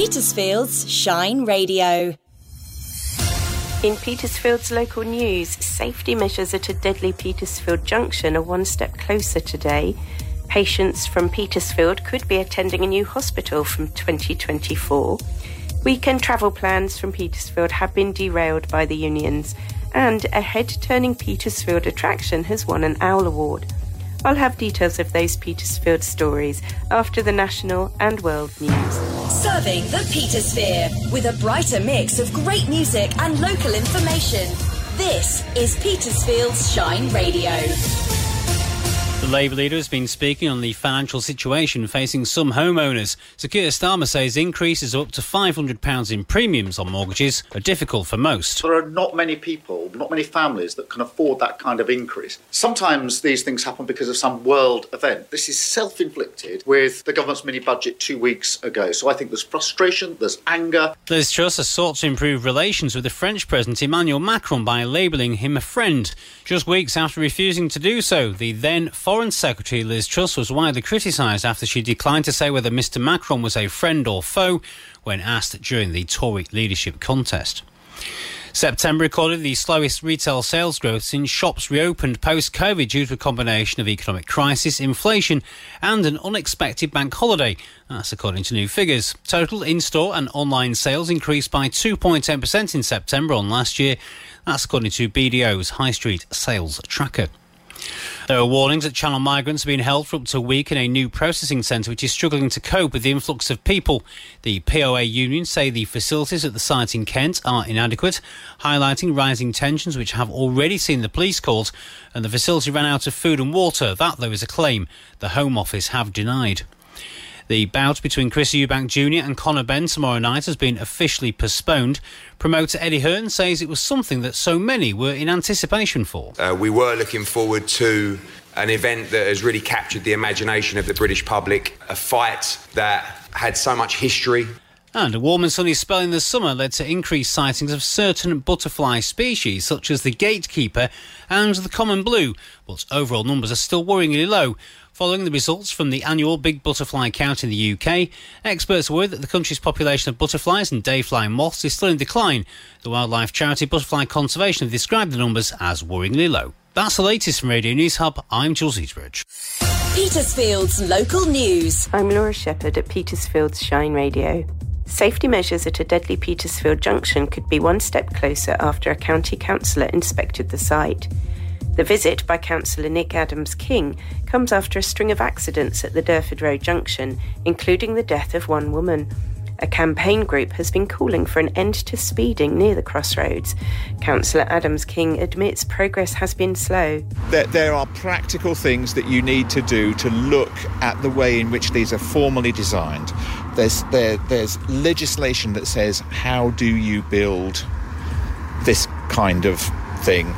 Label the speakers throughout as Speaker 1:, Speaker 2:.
Speaker 1: Petersfield's Shine Radio.
Speaker 2: In Petersfield's local news, safety measures at a deadly Petersfield junction are one step closer today. Patients from Petersfield could be attending a new hospital from 2024. Weekend travel plans from Petersfield have been derailed by the unions, and a head turning Petersfield attraction has won an OWL Award. I'll have details of those Petersfield stories after the national and world news.
Speaker 1: Serving the Petersphere with a brighter mix of great music and local information. This is Petersfield's Shine Radio.
Speaker 3: The Labour leader has been speaking on the financial situation facing some homeowners. Keir Starmer says increases of up to £500 in premiums on mortgages are difficult for most.
Speaker 4: There are not many people, not many families that can afford that kind of increase. Sometimes these things happen because of some world event. This is self inflicted with the government's mini budget two weeks ago. So I think there's frustration, there's anger.
Speaker 3: Liz Truss has sought to improve relations with the French President Emmanuel Macron by labelling him a friend. Just weeks after refusing to do so, the then Foreign Secretary Liz Truss was widely criticised after she declined to say whether Mr Macron was a friend or foe when asked during the Tory leadership contest. September recorded the slowest retail sales growth since shops reopened post COVID due to a combination of economic crisis, inflation, and an unexpected bank holiday. That's according to new figures. Total in store and online sales increased by 2.10% in September on last year. That's according to BDO's High Street Sales Tracker. There are warnings that Channel migrants are being held for up to a week in a new processing centre which is struggling to cope with the influx of people. The POA union say the facilities at the site in Kent are inadequate, highlighting rising tensions which have already seen the police called and the facility ran out of food and water. That, though, is a claim the Home Office have denied. The bout between Chris Eubank Jr. and Conor Benn tomorrow night has been officially postponed. Promoter Eddie Hearn says it was something that so many were in anticipation for.
Speaker 5: Uh, we were looking forward to an event that has really captured the imagination of the British public, a fight that had so much history.
Speaker 3: And a warm and sunny spell in the summer led to increased sightings of certain butterfly species, such as the gatekeeper and the common blue, but overall numbers are still worryingly low. Following the results from the annual Big Butterfly Count in the UK, experts worry that the country's population of butterflies and day-flying moths is still in decline. The wildlife charity Butterfly Conservation have described the numbers as worryingly low. That's the latest from Radio News Hub. I'm Jules Eastbridge.
Speaker 1: Petersfield's local news.
Speaker 2: I'm Laura Shepherd at Petersfield's Shine Radio. Safety measures at a deadly Petersfield junction could be one step closer after a county councillor inspected the site. The visit by Councillor Nick Adams King comes after a string of accidents at the Durford Road junction, including the death of one woman. A campaign group has been calling for an end to speeding near the crossroads. Councillor Adams King admits progress has been slow.
Speaker 6: There, there are practical things that you need to do to look at the way in which these are formally designed. There's, there, there's legislation that says how do you build this kind of thing.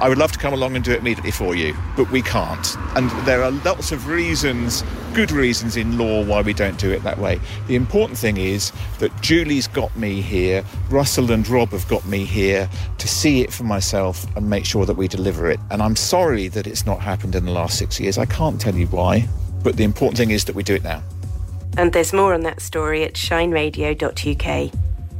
Speaker 6: I would love to come along and do it immediately for you, but we can't. And there are lots of reasons, good reasons in law why we don't do it that way. The important thing is that Julie's got me here, Russell and Rob have got me here to see it for myself and make sure that we deliver it. And I'm sorry that it's not happened in the last six years. I can't tell you why, but the important thing is that we do it now.
Speaker 2: And there's more on that story at shineradio.uk.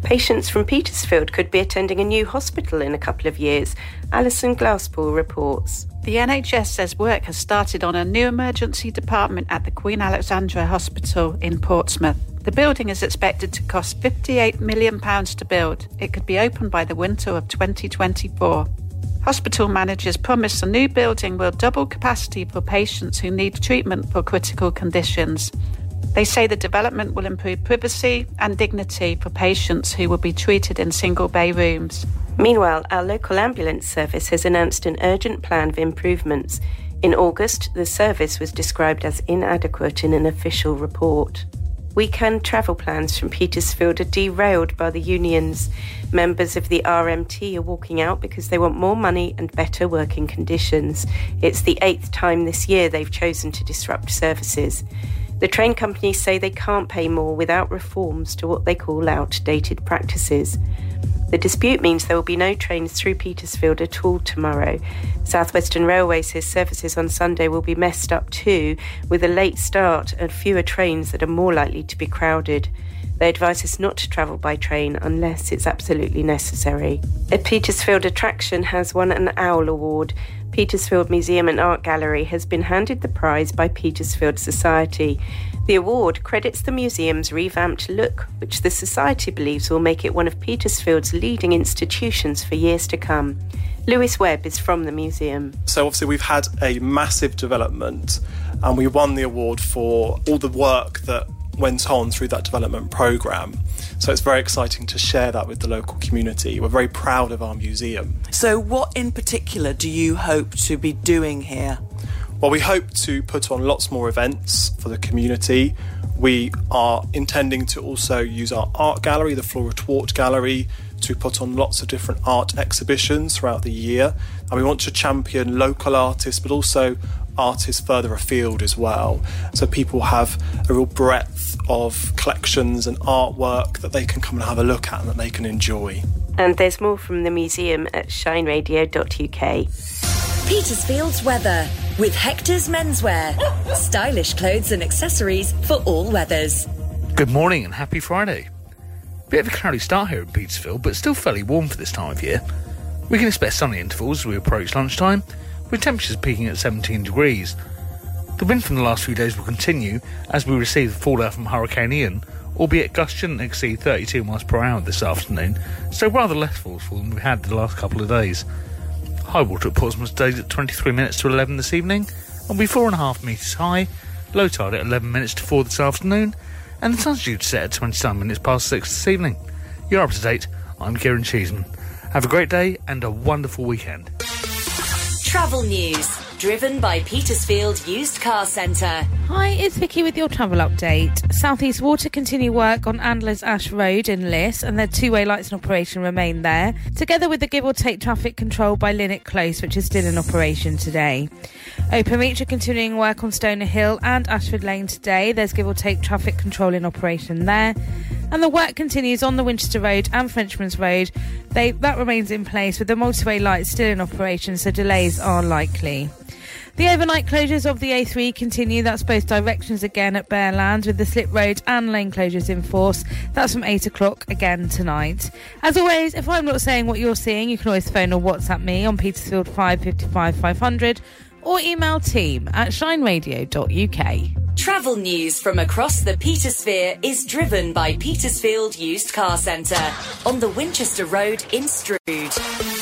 Speaker 2: Patients from Petersfield could be attending a new hospital in a couple of years. Alison Glasspool reports.
Speaker 7: The NHS says work has started on a new emergency department at the Queen Alexandra Hospital in Portsmouth. The building is expected to cost £58 million to build. It could be opened by the winter of 2024. Hospital managers promise the new building will double capacity for patients who need treatment for critical conditions. They say the development will improve privacy and dignity for patients who will be treated in single bay rooms.
Speaker 2: Meanwhile, our local ambulance service has announced an urgent plan of improvements. In August, the service was described as inadequate in an official report. Weekend travel plans from Petersfield are derailed by the unions. Members of the RMT are walking out because they want more money and better working conditions. It's the eighth time this year they've chosen to disrupt services. The train companies say they can't pay more without reforms to what they call outdated practices. The dispute means there will be no trains through Petersfield at all tomorrow. Southwestern Railway says services on Sunday will be messed up too, with a late start and fewer trains that are more likely to be crowded. They advise us not to travel by train unless it's absolutely necessary. A Petersfield attraction has won an Owl Award. Petersfield Museum and Art Gallery has been handed the prize by Petersfield Society. The award credits the museum's revamped look, which the Society believes will make it one of Petersfield's leading institutions for years to come. Lewis Webb is from the museum.
Speaker 8: So, obviously, we've had a massive development and we won the award for all the work that went on through that development programme. So it's very exciting to share that with the local community. We're very proud of our museum.
Speaker 9: So, what in particular do you hope to be doing here?
Speaker 8: Well, we hope to put on lots more events for the community. We are intending to also use our art gallery, the Flora Twort Gallery, to put on lots of different art exhibitions throughout the year. And we want to champion local artists, but also artists further afield as well. So people have a real breadth of collections and artwork that they can come and have a look at and that they can enjoy.
Speaker 2: And there's more from the museum at shineradio.uk.
Speaker 1: Petersfield's weather with Hector's Menswear. Stylish clothes and accessories for all weathers.
Speaker 10: Good morning and happy Friday. Bit of a cloudy start here in Petersfield, but still fairly warm for this time of year. We can expect sunny intervals as we approach lunchtime, with temperatures peaking at 17 degrees. The wind from the last few days will continue as we receive the fallout from Hurricane Ian, albeit gusts shouldn't exceed 32 miles per hour this afternoon, so rather less forceful than we've had the last couple of days. High water at Portsmouth stays at 23 minutes to 11 this evening, and will be 4.5 metres high, low tide at 11 minutes to 4 this afternoon, and the sun's due to set at 29 minutes past 6 this evening. You're up to date, I'm Kieran Cheeseman. Have a great day and a wonderful weekend.
Speaker 1: Travel news, driven by Petersfield Used Car Centre.
Speaker 11: Hi, it's Vicky with your travel update. Southeast Water continue work on Andlers Ash Road in Liss, and their two-way lights in operation remain there, together with the give or take traffic control by Linnet Close, which is still in operation today. Openreach are continuing work on Stoner Hill and Ashford Lane today. There's give or take traffic control in operation there. And the work continues on the Winchester Road and Frenchman's Road. They, that remains in place with the multi-way lights still in operation, so delays are likely. The overnight closures of the A3 continue. That's both directions again at Bearlands with the slip road and lane closures in force. That's from 8 o'clock again tonight. As always, if I'm not saying what you're seeing, you can always phone or WhatsApp me on Petersfield 555 500 or email team at shineradio.uk.
Speaker 1: Travel news from across the Petersphere is driven by Petersfield Used Car Centre on the Winchester Road in Stroud.